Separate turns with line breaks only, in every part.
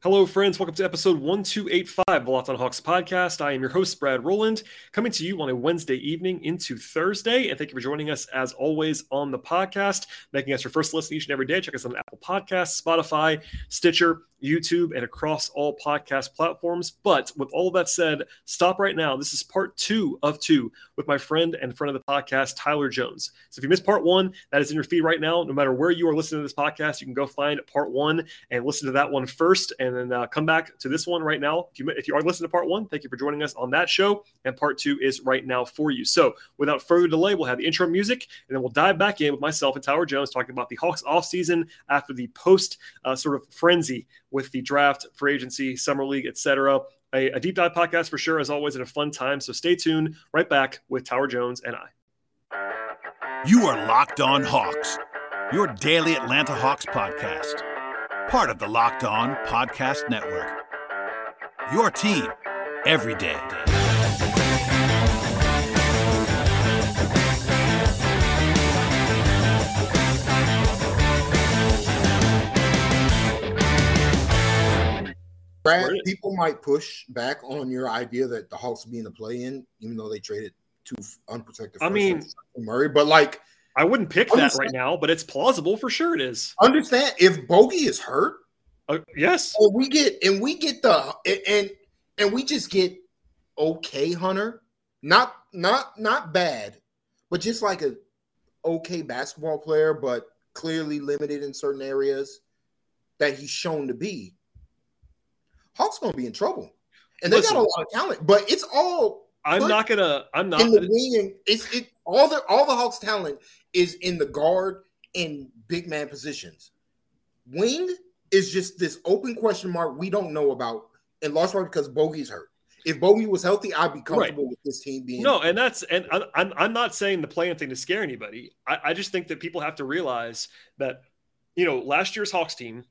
Hello, friends. Welcome to episode 1285 of the Locked on Hawks podcast. I am your host, Brad Rowland, coming to you on a Wednesday evening into Thursday. And thank you for joining us, as always, on the podcast, making us your first listen each and every day. Check us on Apple Podcasts, Spotify, Stitcher, YouTube, and across all podcast platforms. But with all that said, stop right now. This is part two of two with my friend and friend of the podcast, Tyler Jones. So if you missed part one, that is in your feed right now. No matter where you are listening to this podcast, you can go find part one and listen to that one first, and then uh, come back to this one right now. If you if you are listening to part one, thank you for joining us on that show. And part two is right now for you. So without further delay, we'll have the intro music, and then we'll dive back in with myself and Tyler Jones talking about the Hawks offseason after the post uh, sort of frenzy with the draft, free agency, summer league, etc. A, a, deep dive podcast for sure, as always, and a fun time. So stay tuned. Right back with Tyler Jones and I.
You are locked on Hawks, your daily Atlanta Hawks podcast, part of the Locked On Podcast Network. Your team every day.
Brad, people might push back on your idea that the Hawks being be in the play-in, even though they traded two unprotected.
I mean,
Murray, but like,
I wouldn't pick that right now, but it's plausible for sure. It is.
Understand if Bogey is hurt,
uh, yes,
and we get and we get the and and we just get okay Hunter, not not not bad, but just like a okay basketball player, but clearly limited in certain areas that he's shown to be Hawks gonna be in trouble, and they Listen, got a lot of talent. But it's all.
I'm not gonna. I'm not
in the wing. It's it all the all the Hawks talent is in the guard and big man positions. Wing is just this open question mark we don't know about, in large part because Bogey's hurt. If Bogey was healthy, I'd be comfortable right. with this team being
no. And that's and I'm I'm not saying the play-in thing to scare anybody. I, I just think that people have to realize that you know last year's Hawks team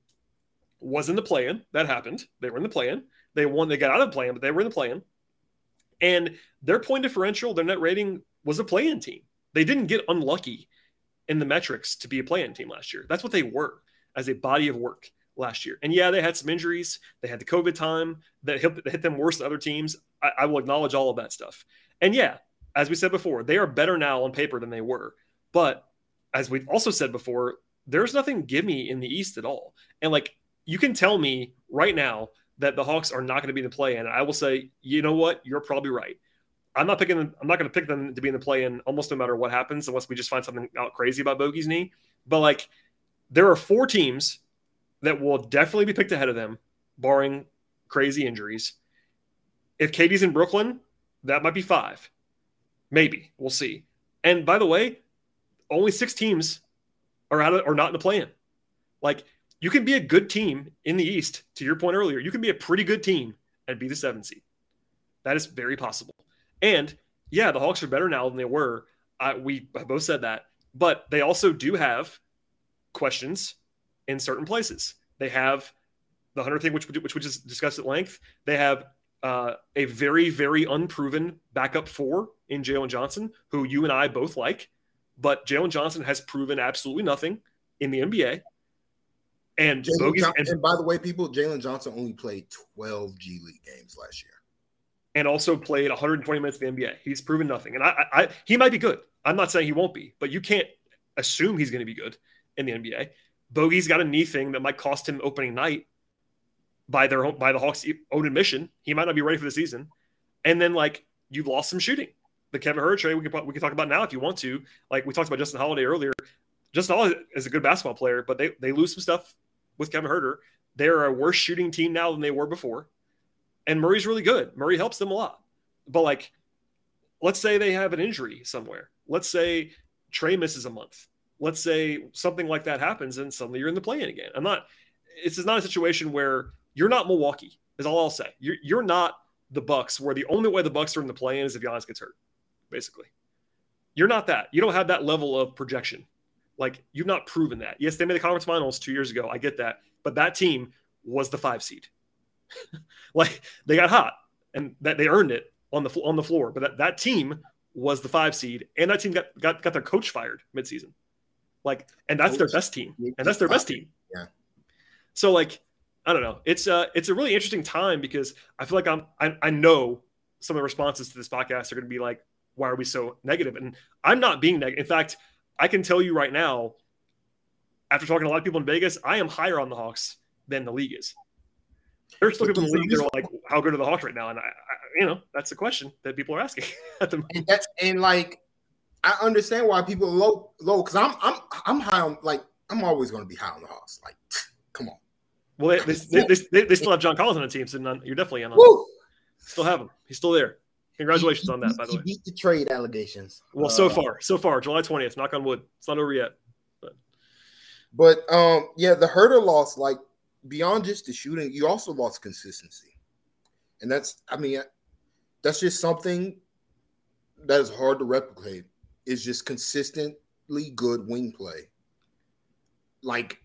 was in the play-in. That happened. They were in the play-in. They won. They got out of the play-in, but they were in the play-in. And their point differential, their net rating was a play-in team. They didn't get unlucky in the metrics to be a play-in team last year. That's what they were as a body of work last year. And yeah, they had some injuries. They had the COVID time that hit, that hit them worse than other teams. I, I will acknowledge all of that stuff. And yeah, as we said before, they are better now on paper than they were. But as we've also said before, there's nothing gimme in the East at all. And like you can tell me right now that the Hawks are not going to be in the play in. I will say, you know what? You're probably right. I'm not picking them. I'm not going to pick them to be in the play in almost no matter what happens, unless we just find something out crazy about Bogey's knee. But like, there are four teams that will definitely be picked ahead of them, barring crazy injuries. If KD's in Brooklyn, that might be five. Maybe we'll see. And by the way, only six teams are out of or not in the play in. Like you can be a good team in the East. To your point earlier, you can be a pretty good team and be the seven seed. That is very possible. And yeah, the Hawks are better now than they were. Uh, we have both said that, but they also do have questions in certain places. They have the Hunter thing, which which we just discussed at length. They have uh, a very very unproven backup four in Jalen Johnson, who you and I both like, but Jalen Johnson has proven absolutely nothing in the NBA. And,
Johnson, and, and by the way, people, Jalen Johnson only played 12 G League games last year.
And also played 120 minutes in the NBA. He's proven nothing. And I, I he might be good. I'm not saying he won't be, but you can't assume he's going to be good in the NBA. Bogey's got a knee thing that might cost him opening night by their by the Hawks' own admission. He might not be ready for the season. And then like you've lost some shooting. The Kevin Huerter trade we can we can talk about now if you want to. Like we talked about Justin Holiday earlier. Justin Holiday is a good basketball player, but they they lose some stuff with Kevin Huerter. They're a worse shooting team now than they were before. And Murray's really good. Murray helps them a lot. But like, let's say they have an injury somewhere. Let's say Trae misses a month. Let's say something like that happens and suddenly you're in the play-in again. I'm not, it's not a situation where you're not Milwaukee, is all I'll say. You're, you're not the Bucks, where the only way the Bucks are in the play-in is if Giannis gets hurt, basically. You're not that. You don't have that level of projection. Like you've not proven that. Yes, they made the conference finals two years ago. I get that, but that team was the five seed. like they got hot and that they earned it on the on the floor. But that, that team was the five seed, and that team got got, got their coach fired midseason. Like, and that's their best team, and that's their best team.
Yeah.
So like, I don't know. It's uh it's a really interesting time because I feel like I'm I, I know some of the responses to this podcast are going to be like, why are we so negative? And I'm not being negative. In fact, I can tell you right now, after talking to a lot of people in Vegas, I am higher on the Hawks than the league is. There's still people in the league that are like, how good are the Hawks right now? And I, I you know, that's the question that people are asking at the moment.
And that's and like I understand why people are low low because I'm I'm I'm high on like I'm always going to be high on the Hawks. Like, come on.
Well, they, they, they, they, still have John Collins on the team, so none, you're definitely in on. Woo! Still have him. He's still there. Congratulations
he,
on that, by the way.
Beat the trade allegations.
Well, uh, so far, so far, July 20th. Knock on wood. It's not over yet.
But, but um, yeah, the Huerter loss, like beyond just the shooting, you also lost consistency, and that's, I mean, that's just something that is hard to replicate. Is just consistently good wing play. Like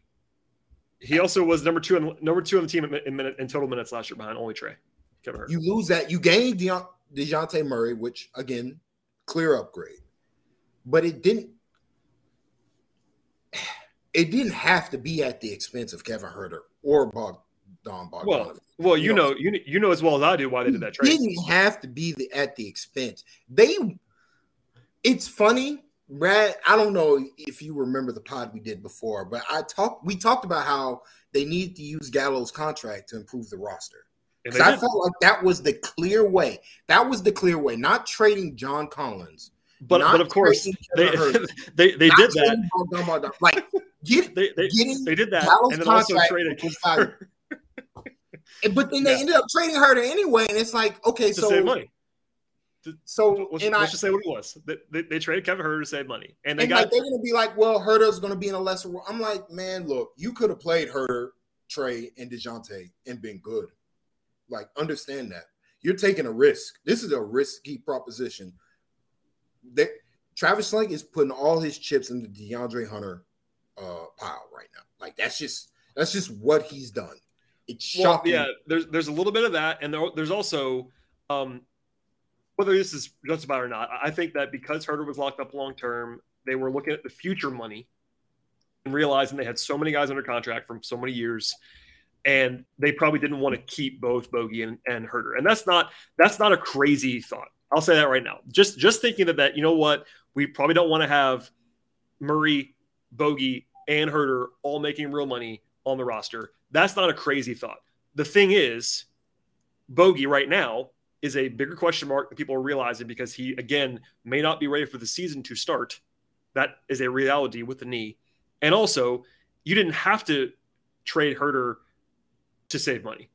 he also was number two on number two on the team in, in, minute, in total minutes last year behind only Trae.
You lose that. You gain Deont- Dejounte Murray, which again, clear upgrade. But it didn't it didn't have to be at the expense of Kevin Huerter or Bog, Don Bogdanovic.
Well, well, you, you know, know, you you know as well as I do why they did that trade.
Didn't have to be the, at the expense. They. It's funny Brad, I don't know if you remember the pod we did before, but I talked we talked about how they need to use Gallo's contract to improve the roster. Because I felt like that was the clear way. That was the clear way, not trading John Collins.
But but of course they, they they did that.
Like get,
they, they,
getting
they did that Gallo's and then also traded.
but then they yeah. ended up trading her to anyway, and it's like okay,
to
so
save money
so
let's, let's
I,
just say what it was. They, they, they, traded Kevin Huerter to save money, and they
and
got.
Like, they're going to be like, "Well, Huerter's going to be in a lesser." role. I'm like, man, look, you could have played Huerter, Trae, and Dejounte and been good. Like, understand that you're taking a risk. This is a risky proposition. That Travis Schlenk is putting all his chips in the DeAndre Hunter uh, pile right now. Like, that's just that's just what he's done. It's shocking.
Well, yeah, there's there's a little bit of that, and there, there's also um, whether this is justified or not, I think that because Huerter was locked up long term, they were looking at the future money and realizing they had so many guys under contract from so many years, and they probably didn't want to keep both Bogey and, and Huerter. And that's not that's not a crazy thought. I'll say that right now. Just just thinking that that you know what we probably don't want to have Murray, Bogey, and Huerter all making real money on the roster. That's not a crazy thought. The thing is, Bogey right now is a bigger question mark than people are realizing because he, again, may not be ready for the season to start. That is a reality with the knee. And also, you didn't have to trade Huerter to save money.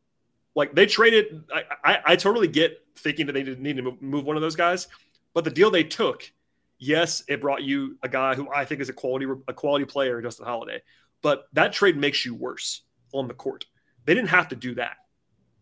Like they traded, I, I, I totally get thinking that they didn't need to move one of those guys, but the deal they took, yes, it brought you a guy who I think is a quality a quality player, Justin Holiday, but that trade makes you worse on the court. They didn't have to do that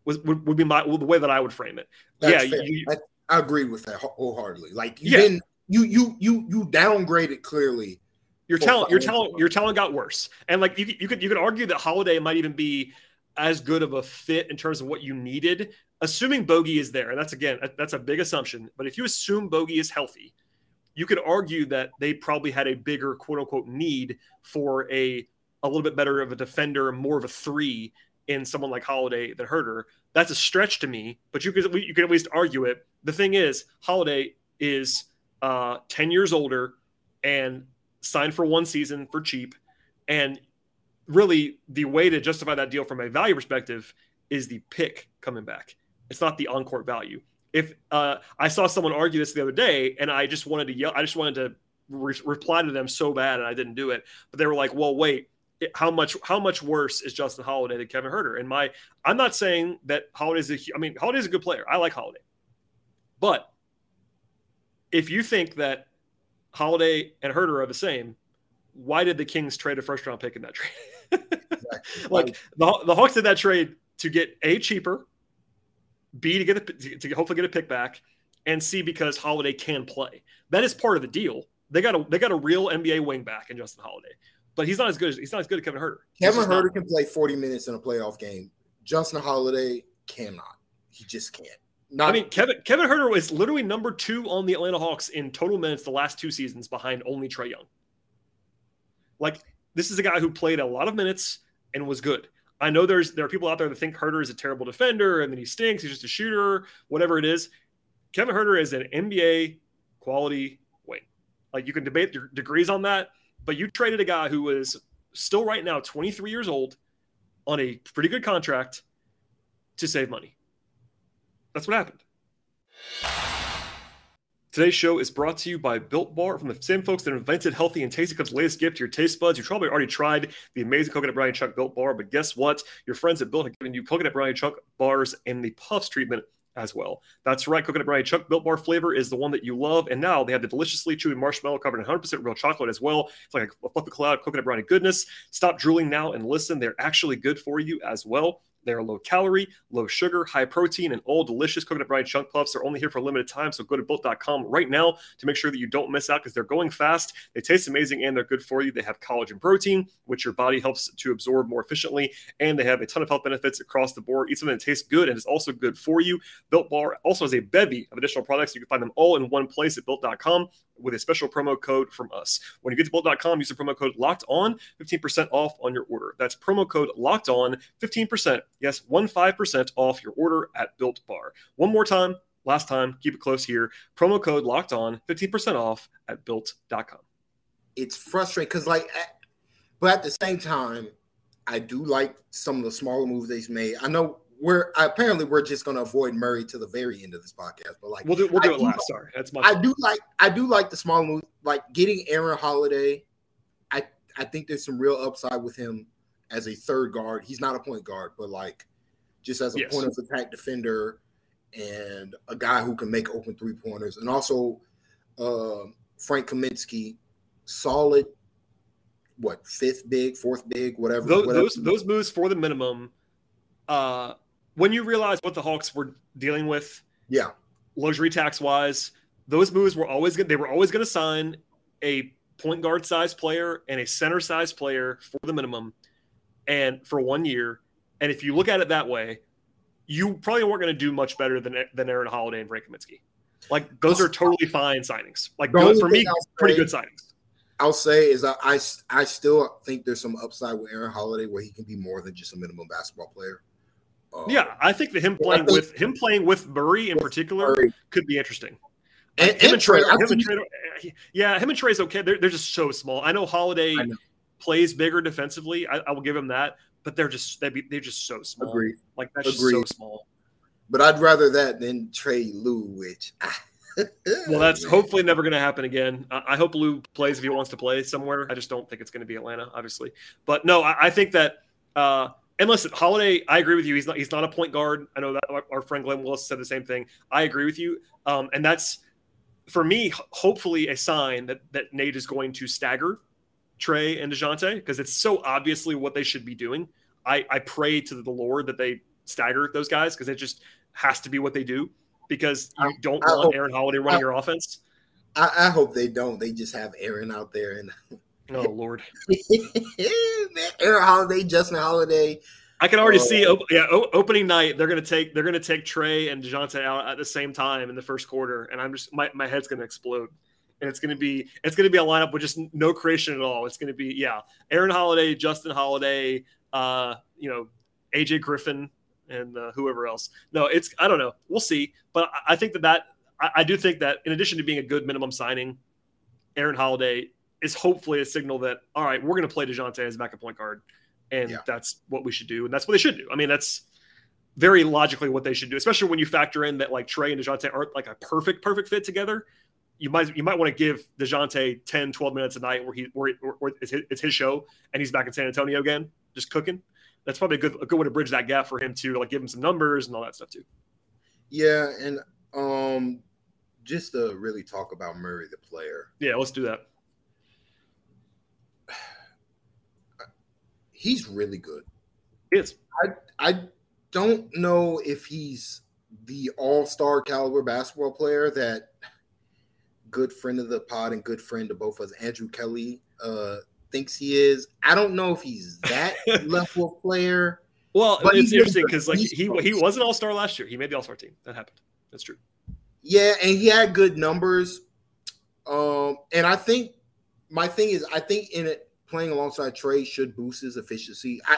was would, would be my well, the way that I would frame it. That's yeah, you,
I, I, agree with that wholeheartedly. Like you yeah. didn't you you you you downgraded clearly.
Your talent, your talent, your talent got worse, and like you, you could you could argue that Holiday might even be as good of a fit in terms of what you needed, assuming Bogey is there. And that's again, that's a big assumption. But if you assume Bogey is healthy, you could argue that they probably had a bigger quote unquote need for a a little bit better of a defender, more of a three in someone like Holiday than Huerter. That's a stretch to me, but you could you could at least argue it. The thing is, Holiday is uh, ten years older and signed for one season for cheap, and really the way to justify that deal from a value perspective is the pick coming back. It's not the on-court value. If uh, I saw someone argue this the other day, and I just wanted to yell, I just wanted to re- reply to them so bad, and I didn't do it. But they were like, "Well, wait." how much how much worse is Justin Holiday than Kevin Huerter? And my I'm not saying that Holiday's a I mean Holiday's a good player. I like Holiday. But if you think that Holiday and Huerter are the same, why did the Kings trade a first round pick in that trade? exactly. like the, the Hawks did that trade to get a cheaper, B to get a, to hopefully get a pick back, and C because Holiday can play. That is part of the deal. They got a they got a real NBA wing back in Justin Holiday but he's not as good as he's not as good as Kevin Huerter.
Kevin Huerter not. can play 40 minutes in a playoff game. Justin Holiday cannot. He just can't.
Not, I mean, Kevin Kevin Huerter was literally number two on the Atlanta Hawks in total minutes the last two seasons, behind only Trae Young. Like this is a guy who played a lot of minutes and was good. I know there's there are people out there that think Huerter is a terrible defender and then he stinks. He's just a shooter, whatever it is. Kevin Huerter is an NBA quality wing. Like you can debate your degrees on that, but you traded a guy who is still right now 23 years old on a pretty good contract to save money. That's what happened. Today's show is brought to you by Built Bar from the same folks that invented healthy and tasty cups. Latest gift to your taste buds. You probably already tried the amazing coconut brownie chunk Built Bar, but guess what? Your friends at Built have given you coconut brownie chunk bars and the puffs treatment as well. That's right, coconut brownie chunk built bar flavor is the one that you love, and now they have the deliciously chewy marshmallow covered in 100% real chocolate as well. It's like a fluffy cloud of coconut brownie goodness. Stop drooling now and listen; they're actually good for you as well. They're low calorie, low sugar, high protein, and all delicious coconut brine chunk puffs They're only here for a limited time. So go to built.com right now to make sure that you don't miss out because they're going fast. They taste amazing and they're good for you. They have collagen protein, which your body helps to absorb more efficiently. And they have a ton of health benefits across the board. Eat something that tastes good and is also good for you. Built Bar also has a bevy of additional products. You can find them all in one place at built.com with a special promo code from us. When you get to built.com, use the promo code locked on, 15% off on your order. That's promo code locked on, 15%. Yes, 15% off your order at Built Bar. One more time, last time, keep it close here. Promo code locked on, 15% off at built.com.
It's frustrating because, like, but at the same time, I do like some of the smaller moves they've made. I know we're apparently we're just going to avoid Murray to the very end of this podcast, but like
we'll do we'll do I it last. Sorry, that's my.
I do like I do like the small move, like getting Aaron Holiday. I I think there's some real upside with him as a third guard. He's not a point guard, but like just as a yes. point of attack defender and a guy who can make open three pointers, and also uh, Frank Kaminsky, solid. What fifth big, fourth big, whatever.
Those
whatever.
those, those moves for the minimum. Uh, when you realize what the Hawks were dealing with,
yeah,
luxury tax wise, those moves were always good. They were always going to sign a point guard size player and a center size player for the minimum, and for one year. And if you look at it that way, you probably weren't going to do much better than than Aaron Holiday and Frank Kaminsky. Like those are totally fine signings. Like good, for me, pretty good signings.
I'll say is I, I I still think there's some upside with Aaron Holiday where he can be more than just a minimum basketball player.
Um, yeah, I think that him playing with him playing with Murray in particular Murray. could be interesting.
And, him and Trae,
him and Trae, yeah, him and Trae's okay. They're, they're just so small. I know Holiday I know. Plays bigger defensively. I, I, will give him that, but they're just they they're just so small.
Agreed.
Like that's just so small.
But I'd rather that than Trae Lou, which.
well, that's hopefully never going to happen again. I, I, hope Lou plays if he wants to play somewhere. I just don't think it's going to be Atlanta, obviously. But no, I, I think that uh, and listen, Holiday, I agree with you. He's not he's not a point guard. I know that our friend Glenn Willis said the same thing. I agree with you. Um, and that's for me, hopefully a sign that that Nate is going to stagger Trae and Dejounte because it's so obviously what they should be doing. I, I pray to the Lord that they stagger those guys because it just has to be what they do because you don't I, I want hope, Aaron Holiday running I, your offense.
I, hope they don't. They just have Aaron out there and
Oh Lord,
Aaron Holiday, Justin Holiday.
I can already uh, see, op- yeah, o- opening night. They're gonna take they're gonna take Trae and Dejounte out at the same time in the first quarter, and I'm just my, my head's gonna explode, and it's gonna be it's gonna be a lineup with just no creation at all. It's gonna be yeah, Aaron Holiday, Justin Holiday, uh, you know, AJ Griffin, and uh, whoever else. No, it's I don't know. We'll see, but I, I think that that I, I do think that in addition to being a good minimum signing, Aaron Holiday is hopefully a signal that all right, we're going to play Dejounte as a backup point guard, and yeah. that's what we should do, and that's what they should do. I mean, that's very logically what they should do, especially when you factor in that like Trae and Dejounte aren't like a perfect perfect fit together. You might you might want to give Dejounte 10, 12 minutes a night where he where, where it's, his, it's his show and he's back in San Antonio again, just cooking. That's probably a good a good way to bridge that gap for him to like give him some numbers and all that stuff too.
Yeah, and um, just to really talk about Murray the player.
Yeah, let's do that.
he's really good.
He is.
I I don't know if he's the all-star caliber basketball player that good friend of the pod and good friend of both of us, Andrew Kelly, uh, thinks he is. I don't know if he's that level of player.
Well, it's interesting because like he he was an all star last year. He made the all star team. That happened. That's true.
Yeah, and he had good numbers. Um, and I think my thing is, I think in it playing alongside Trae should boost his efficiency. I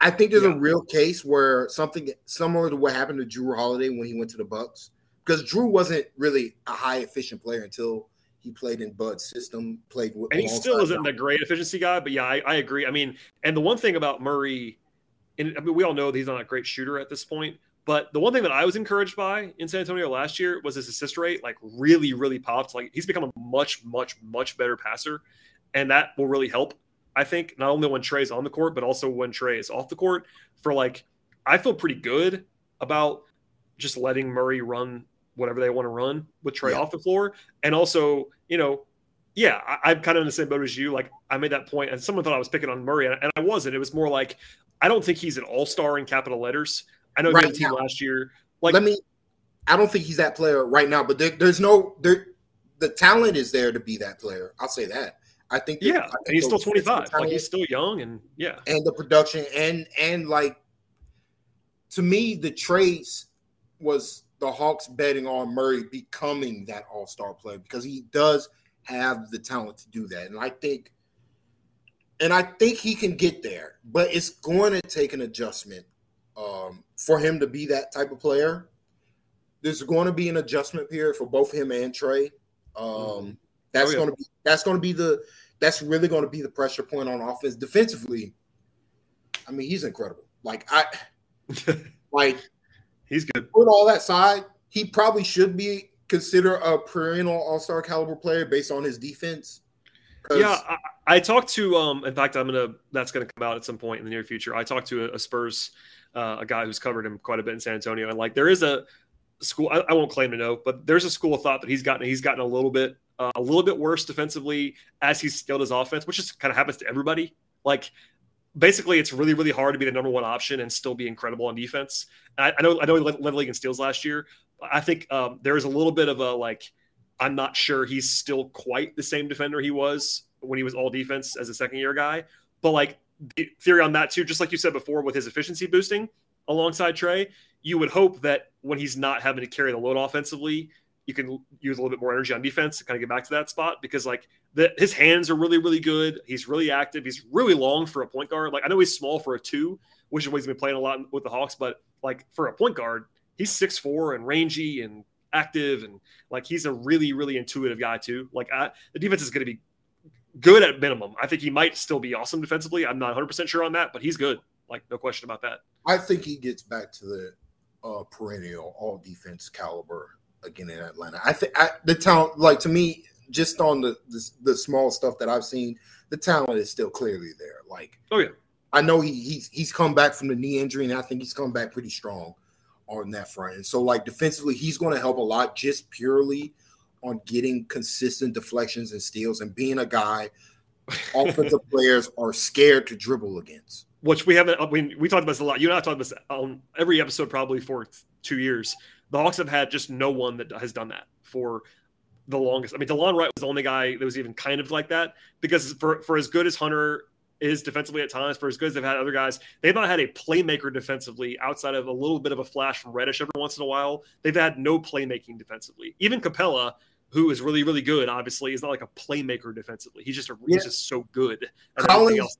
I think there's
Yeah.
a real case where something similar to what happened to Jrue Holiday when he went to the Bucks, because Jrue wasn't really a high efficient player until he played in Bud's system, played with
and he still isn't a great efficiency guy. But yeah, I, I agree. I mean, and the one thing about Murray, and I mean, we all know that he's not a great shooter at this point. But the one thing that I was encouraged by in San Antonio last year was his assist rate, like really, really popped. Like he's become a much, much, much better passer, and that will really help. I think not only when Trae's on the court, but also when Trae is off the court. For like, I feel pretty good about just letting Murray run whatever they want to run with Trae
Yeah.
off the floor, and also, you know, yeah, I, I'm kind of in the same boat as you. Like I made that point, and someone thought I was picking on Murray, and, and I wasn't. It was more like I don't think he's an all star in capital letters. I know he
Right
team last year. Like
Let me. I don't think he's that player right now, but there, there's no there. The talent is there to be that player. I'll say that. I think. that-
yeah,
I think
and he's still 25. Like he's still young, and yeah,
and the production and and like to me the trades was the Hawks betting on Murray becoming that All Star player because he does have the talent to do that, and I think. And I think he can get there, but it's going to take an adjustment um, for him to be that type of player. There's going to be an adjustment period for both him and Trae. Um, That's
Oh, yeah.
going to be that's going to be the that's really going to be the pressure point on offense. Defensively, I mean, he's incredible. Like I like
he's good.
put all that side, he probably should be considered a perennial All Star caliber player based on his defense.
Yeah, I, I talked to. Um, in fact, I'm gonna. That's gonna come out at some point in the near future. I talked to a, a Spurs, uh, a guy who's covered him quite a bit in San Antonio, and like there is a school. I, I won't claim to know, but there's a school of thought that he's gotten. He's gotten a little bit, uh, a little bit worse defensively as he's scaled his offense, which just kind of happens to everybody. Like basically, it's really, really hard to be the number one option and still be incredible on defense. I, I know. I know he led, led the league in steals last year. I think um, there is a little bit of a like. I'm not sure he's still quite the same defender he was when he was all defense as a second year guy. But like the theory on that too, just like you said before, with his efficiency boosting alongside Trae, you would hope that when he's not having to carry the load offensively, you can use a little bit more energy on defense to kind of get back to that spot because like the, his hands are really really good. He's really active. He's really long for a point guard. Like I know he's small for a two, which is what he's been playing a lot with the Hawks, but like for a point guard, he's six four and rangy and active and like he's a really really intuitive guy too. Like I, the defense is going to be good at minimum. I think he might still be awesome defensively. I'm not 100 percent sure on that, but he's good. Like no question about that.
I think he gets back to the uh, perennial all defense caliber again in Atlanta. I think the talent, like to me, just on the, the the small stuff that I've seen, the talent is still clearly there. Like,
Oh, yeah.
I know he he's he's come back from the knee injury, and I think he's come back pretty strong on that front. And so, like defensively, he's going to help a lot just purely on getting consistent deflections and steals and being a guy offensive players are scared to dribble against.
Which we haven't. I mean, we talked about this a lot. You and I talked about this on every episode probably for two years. The Hawks have had just no one that has done that for the longest. I mean, Delon Wright was the only guy that was even kind of like that because for for as good as Hunter is defensively at times, for as good as they've had other guys, they've not had a playmaker defensively outside of a little bit of a flash from Reddish every once in a while. They've had no playmaking defensively. Even Capela, who is really really good, obviously, is not like a playmaker defensively. He's just a,
Yeah.
he's just so good at
Collins,
else.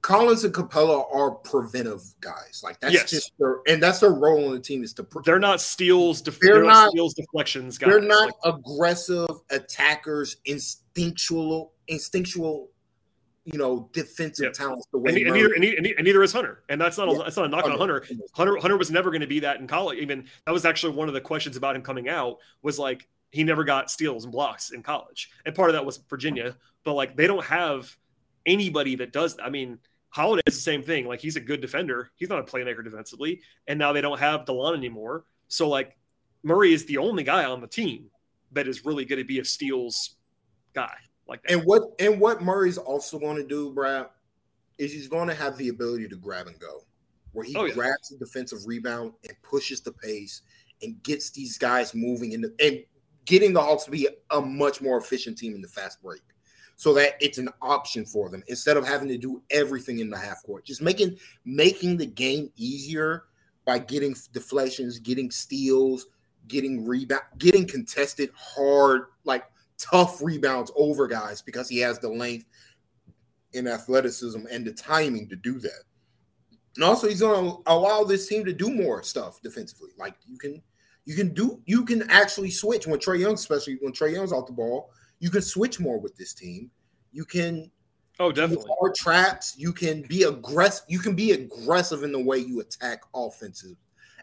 Collins and Capela are preventive guys. Like that's
Yes.
just their and that's their role on the team is to pre-
They're not steals. Def-
They're
they're, not,
not-
steals deflections guys.
they're not
Like,
aggressive attackers, instinctual, instinctual, you know, defensive
Yeah.
talents the way
and, and neither and, and neither is Hunter, and that's not a,
Yeah.
that's not a knock on Hunter. Hunter Hunter was never going to be that in college. Even that was actually one of the questions about him coming out was like he never got steals and blocks in college, and part of that was Virginia. But like they don't have anybody that does. I mean, Holiday is the same thing. Like he's a good defender. He's not a playmaker defensively, and now they don't have Delon anymore. So like Murray is the only guy on the team that is really going to be a steals guy like that.
And what and what Murray's also going to do, Brad, is he's going to have the ability to grab and go, where he
Oh, yeah.
grabs the defensive rebound and pushes the pace and gets these guys moving in the, and getting the Hawks to be a much more efficient team in the fast break, so that it's an option for them instead of having to do everything in the half court. Just making making the game easier by getting deflections, getting steals, getting rebound, getting contested hard like tough rebounds over guys because he has the length and athleticism and the timing to do that. And also, he's going to allow this team to do more stuff defensively. Like you can, you can do, you can actually switch when Trae Young, especially when Trae Young's off the ball. You can switch more with this team. You can,
oh, definitely
more traps. You can be aggressive. You can be aggressive in the way you attack offensive.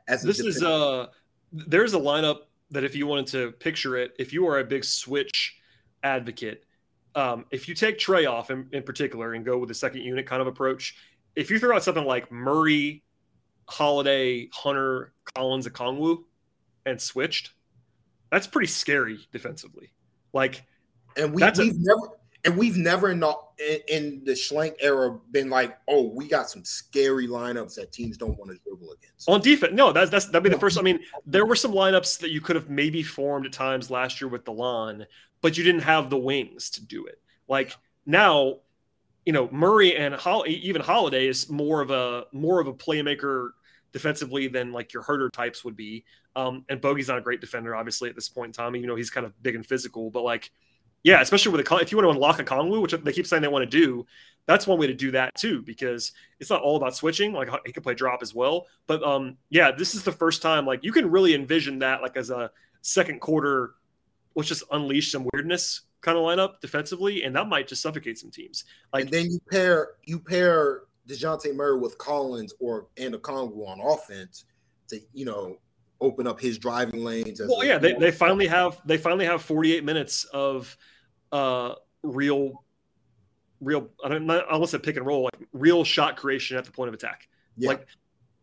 As this is uh, there's a lineup that if you wanted to picture it, if you are a big switch advocate, um, if you take Trae off in, in particular and go with a second unit kind of approach, if you throw out something like Murray, Holiday, Hunter, Collins, Okongwu, and switched, that's pretty scary defensively. Like,
and we, have never and we've never in the, in the Schlenk era been like, oh, we got some scary lineups that teams don't want to dribble against.
On defense, no, that's that's that'd be the first. I mean, there were some lineups that you could have maybe formed at times last year with Delon, but you didn't have the wings to do it. Like now, you know Murray and Hol- even Holiday is more of a more of a playmaker defensively than like your Huerter types would be. Um, and Bogey's not a great defender, obviously, at this point in time. You know, he's kind of big and physical, but like, yeah, especially with a if you want to unlock Okongwu, which they keep saying they want to do, that's one way to do that too, because it's not all about switching. Like he can play drop as well. But um, yeah, this is the first time like you can really envision that like as a second quarter, let's just unleash some weirdness kind of lineup defensively, and that might just suffocate some teams.
Like and then you pair you pair Dejounte Murray with Collins or and Okongwu on offense to you know open up his driving lanes.
well, yeah, they, they finally have they finally have 48 minutes of uh real real I don't I almost said pick and roll like real shot creation at the point of attack. Yeah. Like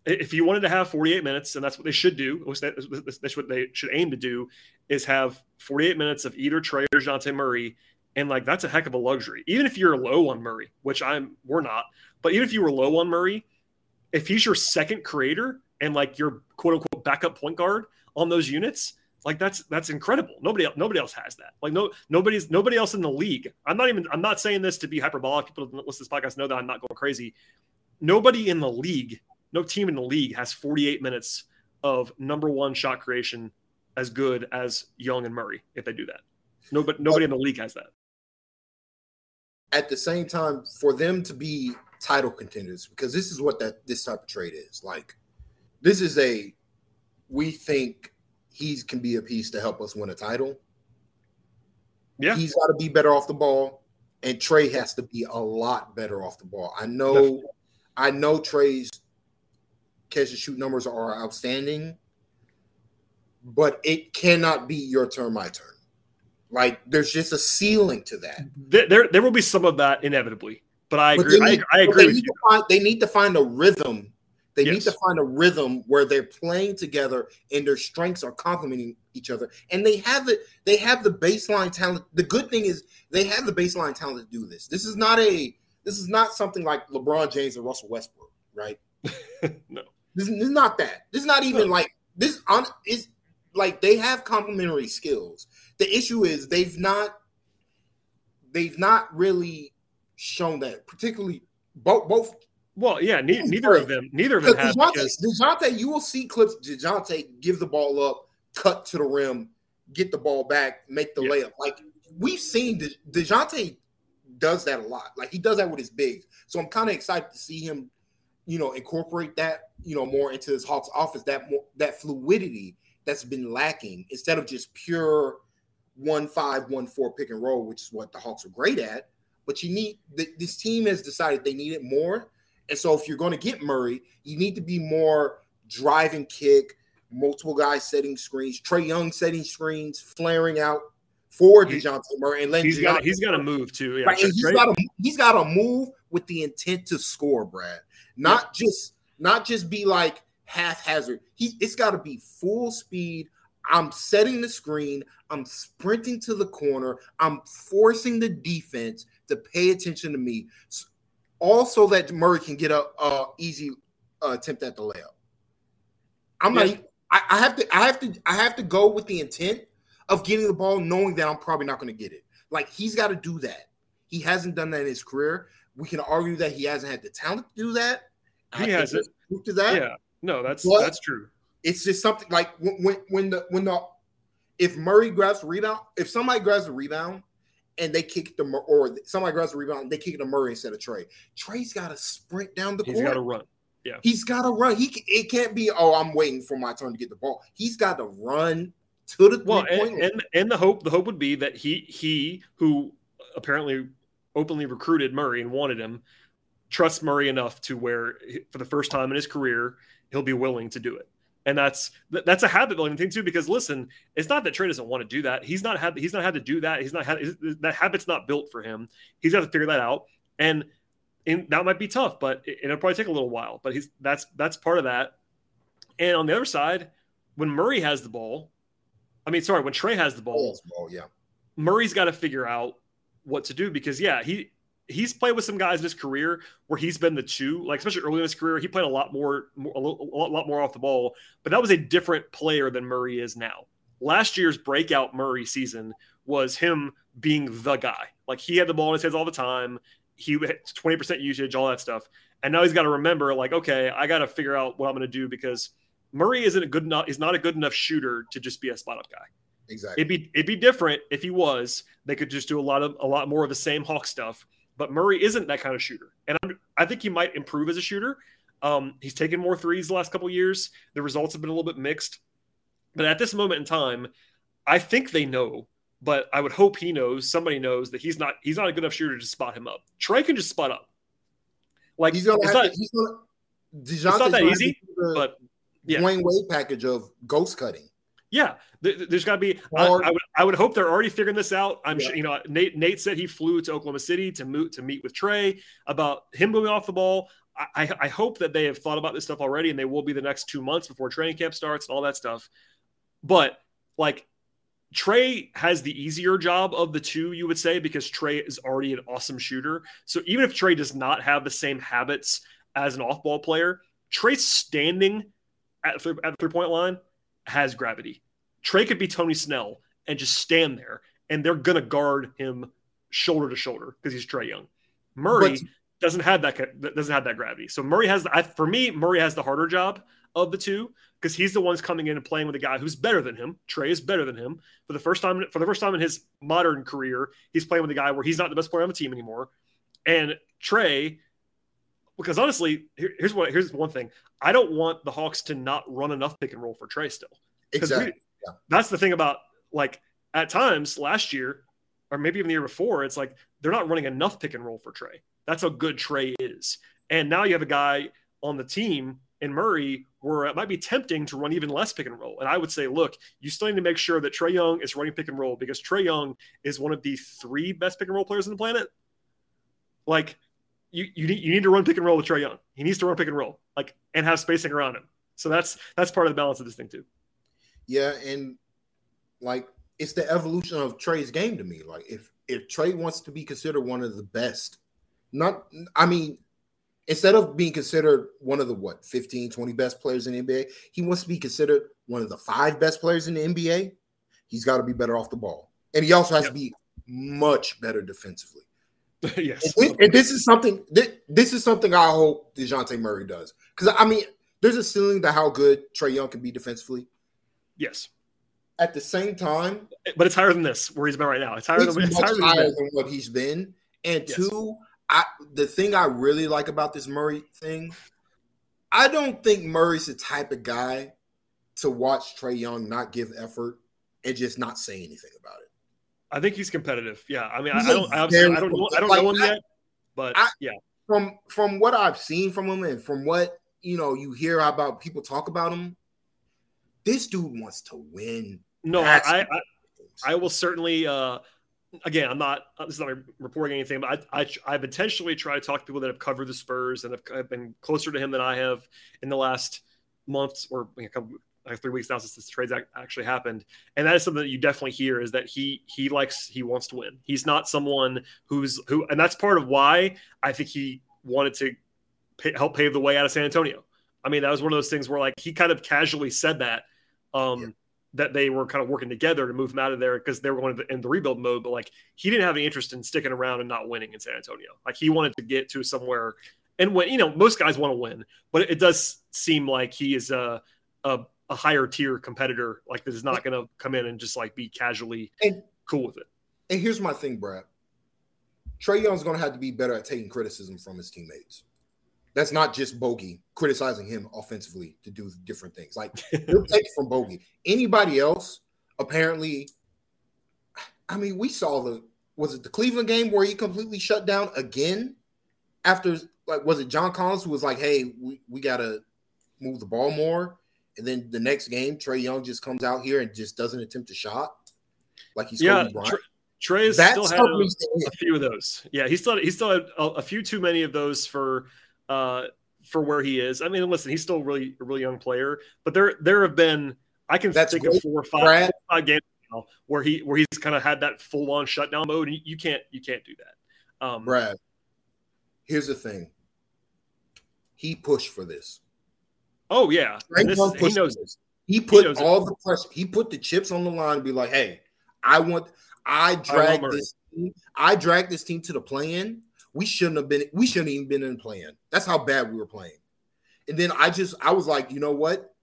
if you wanted to have 48 minutes, and that's what they should do, that's what they should aim to do, is have 48 minutes of either Trae or Dejounte Murray. And like that's a heck of a luxury. Even if you're low on Murray, which I'm we're not, but even if you were low on Murray, if he's your second creator and like your quote unquote backup point guard on those units, like that's that's incredible. Nobody nobody else has that. Like no nobody's nobody else in the league. I'm not even I'm not saying this to be hyperbolic. People listen to this podcast know that I'm not going crazy. Nobody in the league no team in the league has 48 minutes of number one shot creation as good as Young and Murray if they do that. Nobody, nobody in the league has that.
At the same time, for them to be title contenders, because this is what that this type of trade is like. This is a we think he can be a piece to help us win a title. Yeah, he's got to be better off the ball, and Trae has to be a lot better off the ball. I know, Definitely. I know Trae's catch and shoot numbers are outstanding, but it cannot be your turn, my turn. Like there's just a ceiling to that.
There, there, there will be some of that inevitably, but I agree. Need, I, I, agree with you.
Find, they need to find a rhythm. They yes. need to find a rhythm where they're playing together and their strengths are complementing each other. And they have it. They have the baseline talent. The good thing is they have the baseline talent to do this. This is not a. This is not something like LeBron James and Russell Westbrook, right?
no.
This, is not that. This is not even like this on is like they have complementary skills. The issue is they've not they've not really shown that, particularly both both.
Well, yeah, ne- neither of them, neither of them have.
DeJounte, because... DeJounte, you will see clips. DeJounte give the ball up, cut to the rim, get the ball back, make the yeah. layup. Like we've seen, De- Dejounte does that a lot. Like he does that with his bigs. So I'm kind of excited to see him you know, incorporate that, you know, more into this Hawks office, that more that fluidity that's been lacking instead of just pure one five, one four pick and roll, which is what the Hawks are great at. But you need this team has decided they need it more. And so if you're going to get Murray, you need to be more driving kick, multiple guys setting screens, Trae Young setting screens, flaring out for Dejounte Murray and letting
he's got he's got to move too. Yeah,
right, he's got to he's got to move with the intent to score, Brad. Not just not just be like haphazard. He it's got to be full speed. I'm setting the screen. I'm sprinting to the corner. I'm forcing the defense to pay attention to me. Also, that Murray can get a, a easy uh, attempt at the layup. I'm yeah. not. I, I have to. I have to. I have to go with the intent of getting the ball, knowing that I'm probably not going to get it. Like he's got to do that. He hasn't done that in his career. We can argue that he hasn't had the talent to do that.
He has it.
To that.
Yeah. No, that's but that's true.
It's just something like when when the when the if Murray grabs the rebound, if somebody grabs the rebound and they kick the or somebody grabs the rebound, they kick the Murray instead of Trae. Trae's got to sprint down the
He's
court.
He's got to run. Yeah.
He's got to run. He it can't be. Oh, I'm waiting for my turn to get the ball. He's got to run to the
well, and, and, and the hope the hope would be that he he who apparently openly recruited Murray and wanted him trusts Murray enough to where for the first time in his career he'll be willing to do it. And that's that's a habit building thing too. Because listen, it's not that Trae doesn't want to do that. He's not had he's not had to do that. He's not had that habit's not built for him. He's got to figure that out. And and that might be tough, but it, will probably take a little while. But he's that's that's part of that. And on the other side, when Murray has the ball, I mean, sorry, when Trae has the ball,
ball yeah,
Murray's got to figure out what to do because yeah, he he's played with some guys in his career where he's been the two, like especially early in his career, he played a lot more, more a, little, a lot more off the ball, but that was a different player than Murray is now. Last year's breakout Murray season was him being the guy. Like he had the ball in his hands all the time. He had 20% usage, all that stuff. And now he's got to remember, like, okay, I got to figure out what I'm going to do because Murray isn't a good enough, he's not a good enough shooter to just be a spot up guy.
Exactly.
It'd be it'd be different if he was. They could just do a lot of a lot more of the same Hawk stuff. But Murray isn't that kind of shooter, and I'm, i think he might improve as a shooter. Um, he's taken more threes the last couple years. The results have been a little bit mixed, but at this moment in time, I think they know. But I would hope he knows. Somebody knows that he's not he's not a good enough shooter to spot him up. Trae can just spot up. Like
he's gonna
it's not,
to, he's gonna,
it's not that easy, but yeah.
Wade package of ghost cutting.
Yeah, there's got to be. I, I, would, I would hope they're already figuring this out. I'm yeah. sure. You know, Nate Nate said he flew to Oklahoma City to meet to meet with Trae about him moving off the ball. I, I hope that they have thought about this stuff already, and they will be the next two months before training camp starts and all that stuff. But like Trae has the easier job of the two, you would say, because Trae is already an awesome shooter. So even if Trae does not have the same habits as an off-ball player, Trae's standing at, th- at the three-point line has gravity. Trae could be Tony Snell and just stand there, and they're gonna guard him shoulder to shoulder because he's Trae Young. Murray but, doesn't have that doesn't have that gravity. So Murray has I, for me, Murray has the harder job of the two because he's the ones coming in and playing with a guy who's better than him. Trae is better than him for the first time for the first time in his modern career. He's playing with a guy where he's not the best player on the team anymore, and Trae. Because honestly, here, here's what here's one thing. I don't want the Hawks to not run enough pick and roll for Trae still.
Exactly. We,
yeah. That's the thing about like at times last year, or maybe even the year before, it's like they're not running enough pick and roll for Trae. That's how good Trae is. And now you have a guy on the team in Murray where it might be tempting to run even less pick and roll. And I would say, look, you still need to make sure that Trae Young is running pick and roll because Trae Young is one of the three best pick and roll players on the planet. Like you, you need you need to run pick and roll with Trae Young. He needs to run pick and roll, like and have spacing around him. So that's that's part of the balance of this thing too.
Yeah, and like it's the evolution of Trae's game to me. Like if if Trae wants to be considered one of the best, not I mean, instead of being considered one of the what 15, 20 best players in the NBA, he wants to be considered one of the five best players in the NBA. He's got to be better off the ball. And he also has yep. to be much better defensively.
yes.
And, and, this is something this is something I hope DeJounte Murray does. Because I mean, there's a ceiling to how good Trae Young can be defensively.
Yes.
At the same time,
but it's higher than this where he's been right now. It's higher
it's
than
it's higher, higher than, what he's been. And yes. two, I the thing I really like about this Murray thing, I don't think Murray's the type of guy to watch Trae Young not give effort and just not say anything about it.
I think he's competitive. Yeah, I mean, I, I, don't, I, I don't, know, I don't like, know him yet, but I, yeah.
From from what I've seen from him and from what you know, you hear about people talk about him. This dude wants to win.
No, I, I, will certainly. uh Again, I'm not. This is not reporting anything, but I, I I've intentionally tried to talk to people that have covered the Spurs and have, been closer to him than I have in the last months or a couple, like three weeks now since this trade actually happened, and that is something that you definitely hear is that he he likes he wants to win. He's not someone who's who, and that's part of why I think he wanted to pay, help pave the way out of San Antonio. I mean, that was one of those things where like he kind of casually said that um, yeah. that they were kind of working together to move him out of there because they were going in the rebuild mode. But like he didn't have any interest in sticking around and not winning in San Antonio. Like he wanted to get to somewhere and when you know most guys want to win, but it does seem like he is a a, a higher tier competitor. Like that is not going to come in and just like be casually and, cool with it.
And here's my thing, Brad. Trae Young's going to have to be better at taking criticism from his teammates. That's not just Bogey criticizing him offensively to do different things. Like he'll take from Bogey. Anybody else, apparently, I mean, we saw the was it the Cleveland game where he completely shut down again after like was it John Collins who was like, hey, we, we gotta move the ball more. And then the next game, Trae Young just comes out here and just doesn't attempt a shot. Like he's
yeah, Trae still had a, a, few of those. Yeah, he still he still had a, a, few too many of those for uh for where he is. I mean, listen, he's still really a really young player, but there there have been I can That's think great. of four or five, five games now where he where he's kind of had that full on shutdown mode. And you can't you can't do that.
Um, Brad, here's the thing. He pushed for this.
Oh yeah, this, he knows this.
He put he all it. the pressure. He put the chips on the line and be like, "Hey, I want. I drag this. Team, I drag this team to the play-in. We shouldn't have been. We shouldn't even been in play-in. That's how bad we were playing. And then I just, I was like, you know what?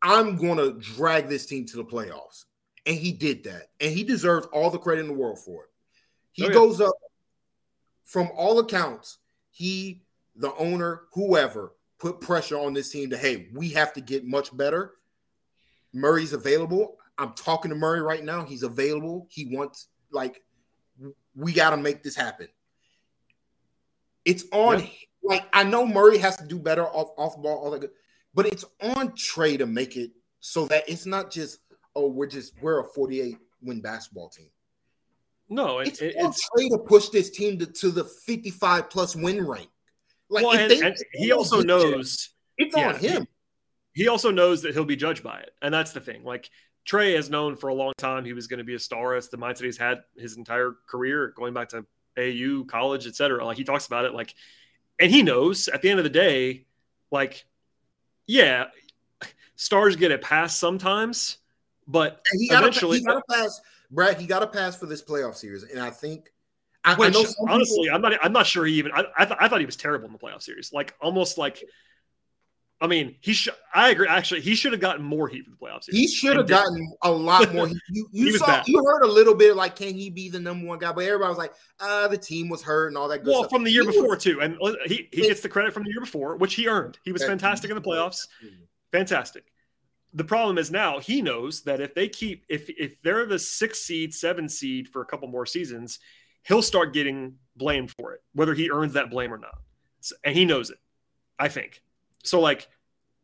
I'm going to drag this team to the playoffs. And he did that. And he deserves all the credit in the world for it. He oh, yeah. goes up from all accounts. He, the owner, whoever, put pressure on this team to, hey, we have to get much better. Murray's available. I'm talking to Murray right now. He's available. He wants, like, we got to make this happen. It's on, yeah. like, I know Murray has to do better off, off ball, all that good, but it's on Trae to make it so that it's not just, oh, we're just, we're a 48 win basketball team.
No,
it, it's it, on it's Trae to push this team to, to the 55 plus win rank.
Like, well, and, they, and he also knows
it's yeah, on him.
He, he also knows that he'll be judged by it, and that's the thing. Like Trae has known for a long time he was going to be a star. It's the mindset he's had his entire career, going back to OU, college, etc. Like he talks about it, like, and he knows at the end of the day, like, yeah, stars get a pass sometimes, but he eventually
he got a pass. Brad, he got a pass for this playoff series, and I think
I, Which, I honestly, people... I'm not. I'm not sure he even. I, I, th- I, thought he was terrible in the playoff series. Like almost like. I mean, he should. I agree. Actually, he should have gotten more heat for the playoff series.
He should have gotten a lot more. You, you saw. Bad. You heard a little bit like, can he be the number one guy? But everybody was like, uh, the team was hurt and all that.
good well,
stuff.
from the year he before was, too, and he he gets the credit from the year before, which he earned. He was fantastic in the playoffs. Fantastic. The problem is now he knows that if they keep if if they're the six seed, seven seed for a couple more seasons, he'll start getting blamed for it, whether he earns that blame or not. And he knows it, I think. So, like,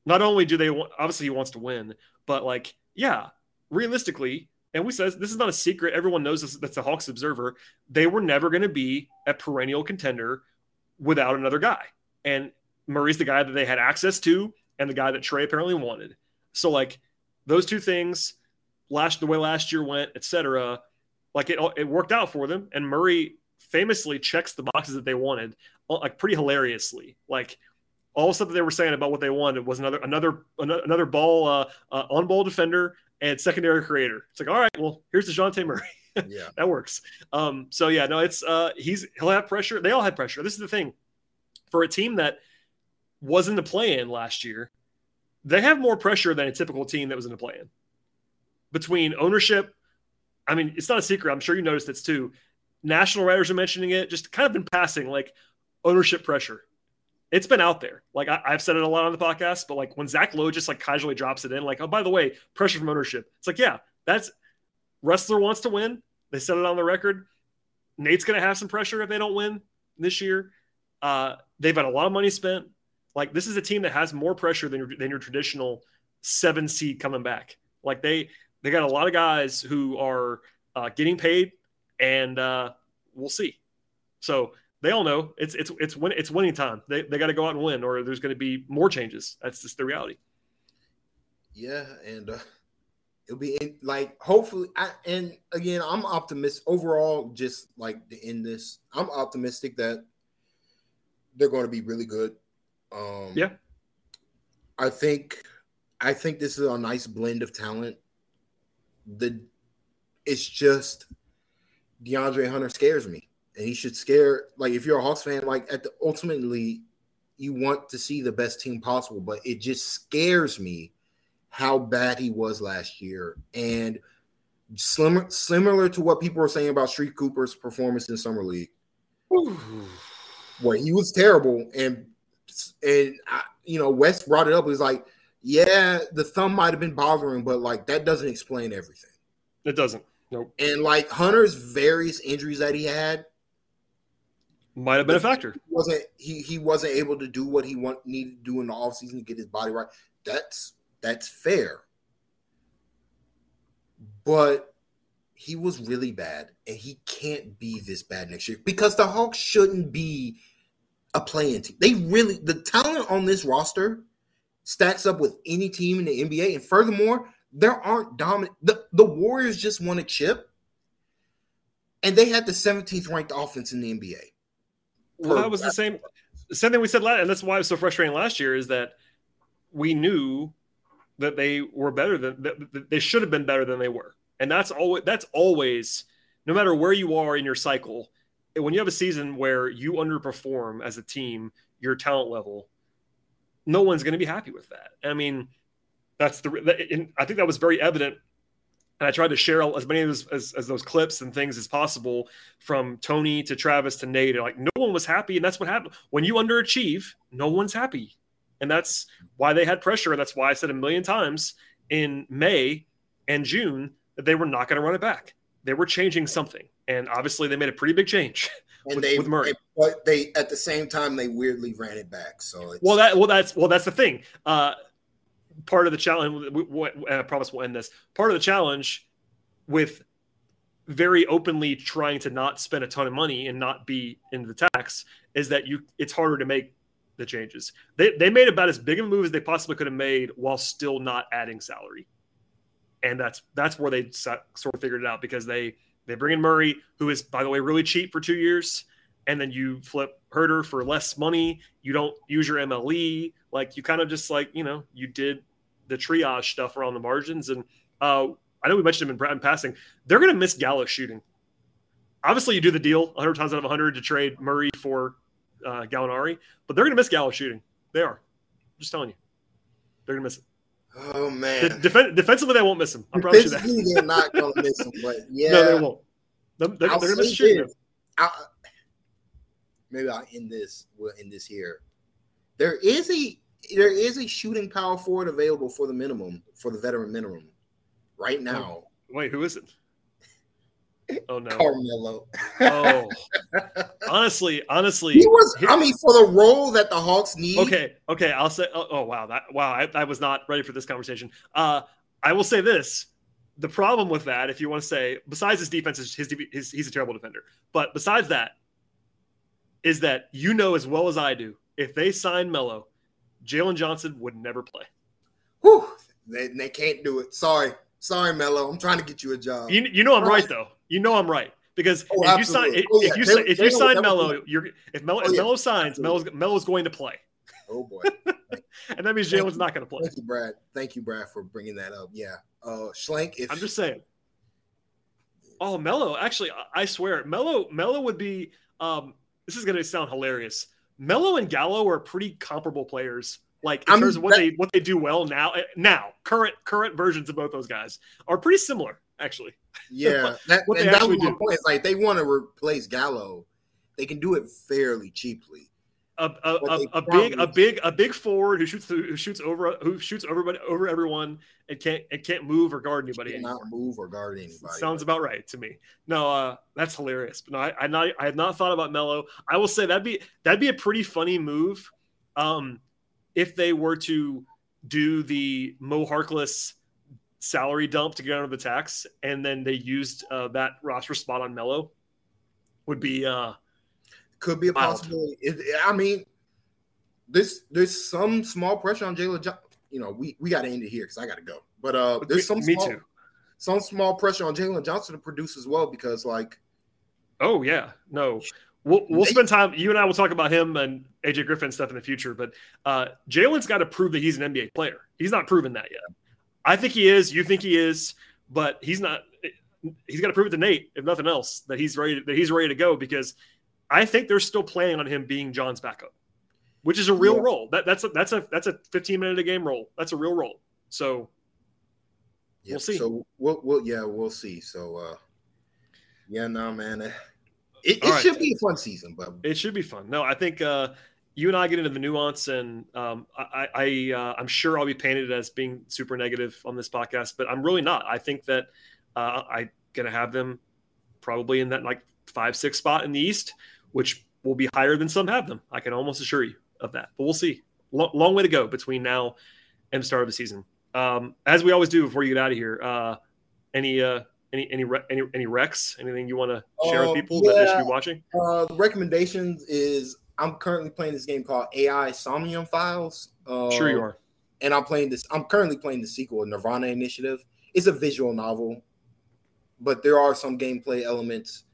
not only do they want, obviously, he wants to win, but like, yeah, realistically, and we says this is not a secret. Everyone knows this. That's the Hawks observer. They were never going to be a perennial contender without another guy. And Murray's the guy that they had access to, and the guy that Trae apparently wanted. So, like, those two things, last the way last year went, etc like it, it worked out for them. And Murray famously checks the boxes that they wanted, uh, like pretty hilariously. Like all the stuff that they were saying about what they wanted was another another another ball uh, uh, on ball defender and secondary creator. It's like all right, well here's Dejounte Murray. yeah, that works. Um, so yeah, no, it's uh, he's he'll have pressure. They all had pressure. This is the thing for a team that was in the play-in last year. They have more pressure than a typical team that was in the play-in. Between ownership, I mean, it's not a secret. I'm sure you noticed this too. National writers are mentioning it, just kind of been passing like ownership pressure. It's been out there. Like I, have said it a lot on the podcast, but like when Zach Lowe just like casually drops it in, like, oh, by the way, pressure from ownership. It's like, yeah, that's Ressler wants to win. They said it on the record. Nate's to have some pressure if they don't win this year. Uh, they've had a lot of money spent. Like this is a team that has more pressure than your, than your traditional seven seed coming back. Like they they got a lot of guys who are uh, getting paid, and uh, we'll see. So they all know it's it's it's win, it's winning time. They they got to go out and win, or there's going to be more changes. That's just the reality.
Yeah, and uh, it'll be in, like hopefully. I, and again, I'm optimistic overall. Just like to end this, I'm optimistic that they're going to be really good. Um,
yeah,
I think I think this is a nice blend of talent the it's just DeAndre Hunter scares me, and he should scare like if you're a Hawks fan, like at the ultimately you want to see the best team possible, but it just scares me how bad he was last year and similar similar to what people were saying about Sharife Cooper's performance in summer league. where he was terrible, and and I, you know West brought it up. He's like, yeah, the thumb might have been bothering, but like that doesn't explain everything.
It doesn't. Nope.
And like Hunter's various injuries that he had
might have been a factor.
He wasn't he he wasn't able to do what he want needed to do in the offseason to get his body right. That's that's fair. But he was really bad, and he can't be this bad next year because the Hawks shouldn't be a play-in team. They really the talent on this roster stacks up with any team in the NBA, and furthermore, there aren't dominant. The, the Warriors just won a chip, and they had the 17th ranked offense in the NBA.
Well, that was the same same thing we said last, and that's why it was so frustrating last year. Is that we knew that they were better than that they should have been better than they were, and that's always that's always no matter where you are in your cycle. When you have a season where you underperform as a team, your talent level, no one's going to be happy with that. I mean, that's the. I think that was very evident and I tried to share as many of those, as, as, those clips and things as possible from Tony to Travis to Nate. And like no one was happy, and that's what happened when you underachieve. No one's happy, and that's why they had pressure. And that's why I said a million times in May and June that they were not going to run it back. They were changing something, and obviously they made a pretty big change.
And
with,
they,
with Murray.
but they at the same time they weirdly ran it back. So
well, that well that's well that's the thing. Uh, part of the challenge. We, we, I promise we'll end this. Part of the challenge with very openly trying to not spend a ton of money and not be in the tax is that you it's harder to make the changes. They they made about as big of a move as they possibly could have made while still not adding salary. And that's that's where they sort of figured it out because they they bring in Murray, who is by the way really cheap for two years, and then you flip Huerter for less money. You don't use your MLE, like you kind of just like you know you did the triage stuff around the margins. And uh, I know we mentioned him in, in passing. They're going to miss Gallo shooting. Obviously, you do the deal 100 times out of 100 to trade Murray for uh, Gallinari, but they're going to miss Gallo shooting. They are. I'm just telling you. They're going to miss it.
Oh man!
De- def- defensively, they won't miss him. I promise you that.
they're not going to miss him, but yeah,
no, they won't. They're, they're, they're going to miss shooting.
maybe I'll end this. We'll end this here. There is a there is a shooting power forward available for the minimum for the veteran minimum right oh, now.
Wait, who is it? Oh no,
Carmelo.
oh, honestly, honestly,
he was. I mean, for the role that the Hawks need.
Okay, okay, I'll say. Oh, oh wow, that wow, I, I, was not ready for this conversation. Uh, I will say this: the problem with that, if you want to say, besides his defense, is his, his he's a terrible defender. But besides that, is that you know as well as I do, if they sign Melo, Jalen Johnson would never play.
Whew, they, they can't do it. Sorry, sorry, Melo. I'm trying to get you a job.
You, you know I'm right though. You know I'm right because oh, if, you sign, if, oh, yeah. if you they, if you sign Melo, you're if Melo, oh, if Melo signs, Melo's, Melo's going to play.
Oh boy,
and that means Jalen's not going to play.
Thank you, Brad. Thank you, Brad, for bringing that up. Yeah, uh, Schlenk. If
I'm just saying. Oh, Melo. Actually, I swear, Melo. Melo would be. Um, this is going to sound hilarious. Melo and Gallo are pretty comparable players like in I'm, terms of what that, they what they do well now eh, now current current versions of both those guys are pretty similar actually
yeah that, what they actually do point. Like they want to replace gallo. They can do it fairly cheaply.
A, a, a, a big a big a big forward who shoots who shoots over who shoots over over everyone and can't and can't move or guard anybody
not move or guard anybody
sounds about right to me. No uh that's hilarious. But no I I, not, I had not thought about Melo. I will say that'd be that'd be a pretty funny move um if they were to do the Mo Harkless salary dump to get under the tax, and then they used uh, that roster spot on Melo, would be uh,
could be a possibility. It, I mean, this there's some small pressure on Jalen. Jo- you know, we we got to end it here because I got to go. But uh, there's some me small, too. Some small pressure on Jalen Johnson to produce as well because like,
oh yeah, no, We'll, we'll spend time. You and I will talk about him and AJ Griffin stuff in the future. But uh, Jalen's got to prove that he's an NBA player. He's not proven that yet. I think he is. You think he is, but he's not. He's got to prove it to Nate, if nothing else, that he's ready. That he's ready to go because I think they're still planning on him being John's backup, which is a real yeah. role. That that's a that's a that's a 15 minute a game role. That's a real role. So yep. we'll see.
So we'll, we'll yeah we'll see. So uh yeah no man it, it should be a fun season, but
it should be fun. No, I think uh, you and I get into the nuance, and um, I, I uh, I'm sure I'll be painted as being super negative on this podcast, but I'm really not. I think that uh, I'm gonna have them probably in that like five six spot in the East, which will be higher than some have them. I can almost assure you of that. But we'll see. L- long way to go between now and the start of the season. Um, as we always do before you get out of here, uh, any uh, any any any any recs? Anything you want to share with um, people yeah, that they should be watching?
Uh, the recommendations is I'm currently playing this game called AI Somnium Files.
Uh, sure you are.
And I'm playing this. I'm currently playing the sequel, Nirvana Initiative. It's a visual novel, but there are some gameplay elements.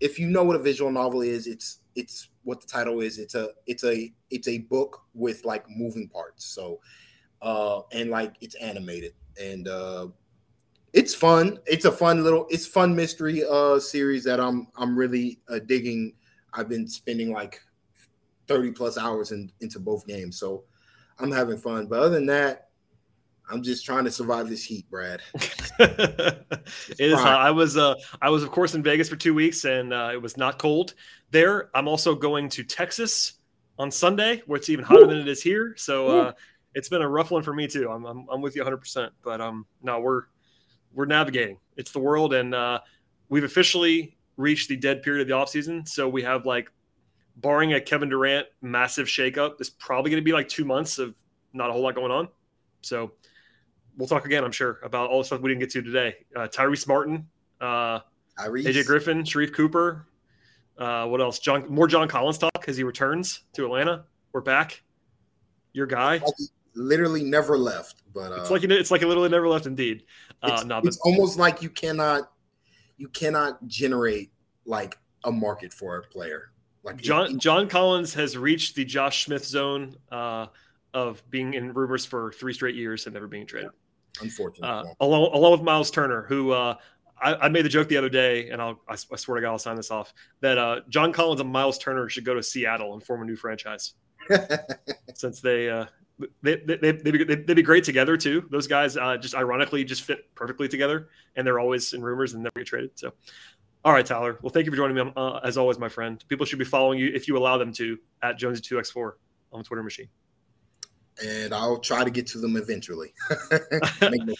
If you know what a visual novel is, it's it's what the title is. It's a it's a it's a book with like moving parts. So uh and like it's animated and uh it's fun. It's a fun little it's fun mystery uh series that I'm I'm really uh, digging. I've been spending like 30 plus hours in, into both games. So I'm having fun. But other than that, I'm just trying to survive this heat, Brad.
it is. Uh, I was, uh, I was of course in Vegas for two weeks, and uh, it was not cold there. I'm also going to Texas on Sunday, where it's even hotter than it is here. So uh, it's been a rough one for me too. I'm, I'm, I'm with you 100. percent But um, no, we're we're navigating. It's the world, and uh, we've officially reached the dead period of the off season. So we have like, barring a Kevin Durant massive shakeup, there's probably going to be like two months of not a whole lot going on. So we'll talk again, I'm sure, about all the stuff we didn't get to today. Uh, Tyrese Martin, uh, Tyrese. AJ Griffin, Sharife Cooper. Uh, what else? John, more John Collins talk as he returns to Atlanta. We're back. Your guy
literally never left, but
uh, it's like it's like he literally never left. Indeed,
uh, it's, no, but, it's almost like you cannot you cannot generate like a market for a player. Like
John it, John Collins has reached the Josh Smith zone uh, of being in rumors for three straight years and never being traded.
Unfortunately, uh,
along along with Miles Turner, who uh, I, I, made the joke the other day, and I'll I, I, swear to God I'll sign this off that uh, John Collins and Miles Turner should go to Seattle and form a new franchise, since they. Uh, they, they, they, would be, they'd be great together too. Those guys uh, just ironically just fit perfectly together, and they're always in rumors and never get traded. So, all right, Tyler. Well, thank you for joining me uh, as always, my friend. People should be following you if you allow them to at Jonesy2x4 on the Twitter machine
and I'll try to get to them eventually.
no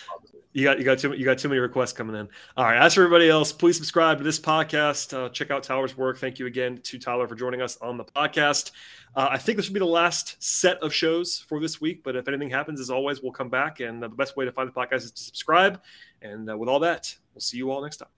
you got you got too you got too many requests coming in. All right. As for everybody else, please subscribe to this podcast. Uh, check out Tyler's work. Thank you again to Tyler for joining us on the podcast. Uh, I think this will be the last set of shows for this week. But if anything happens, as always, we'll come back. And uh, the best way to find the podcast is to subscribe. And uh, with all that, we'll see you all next time.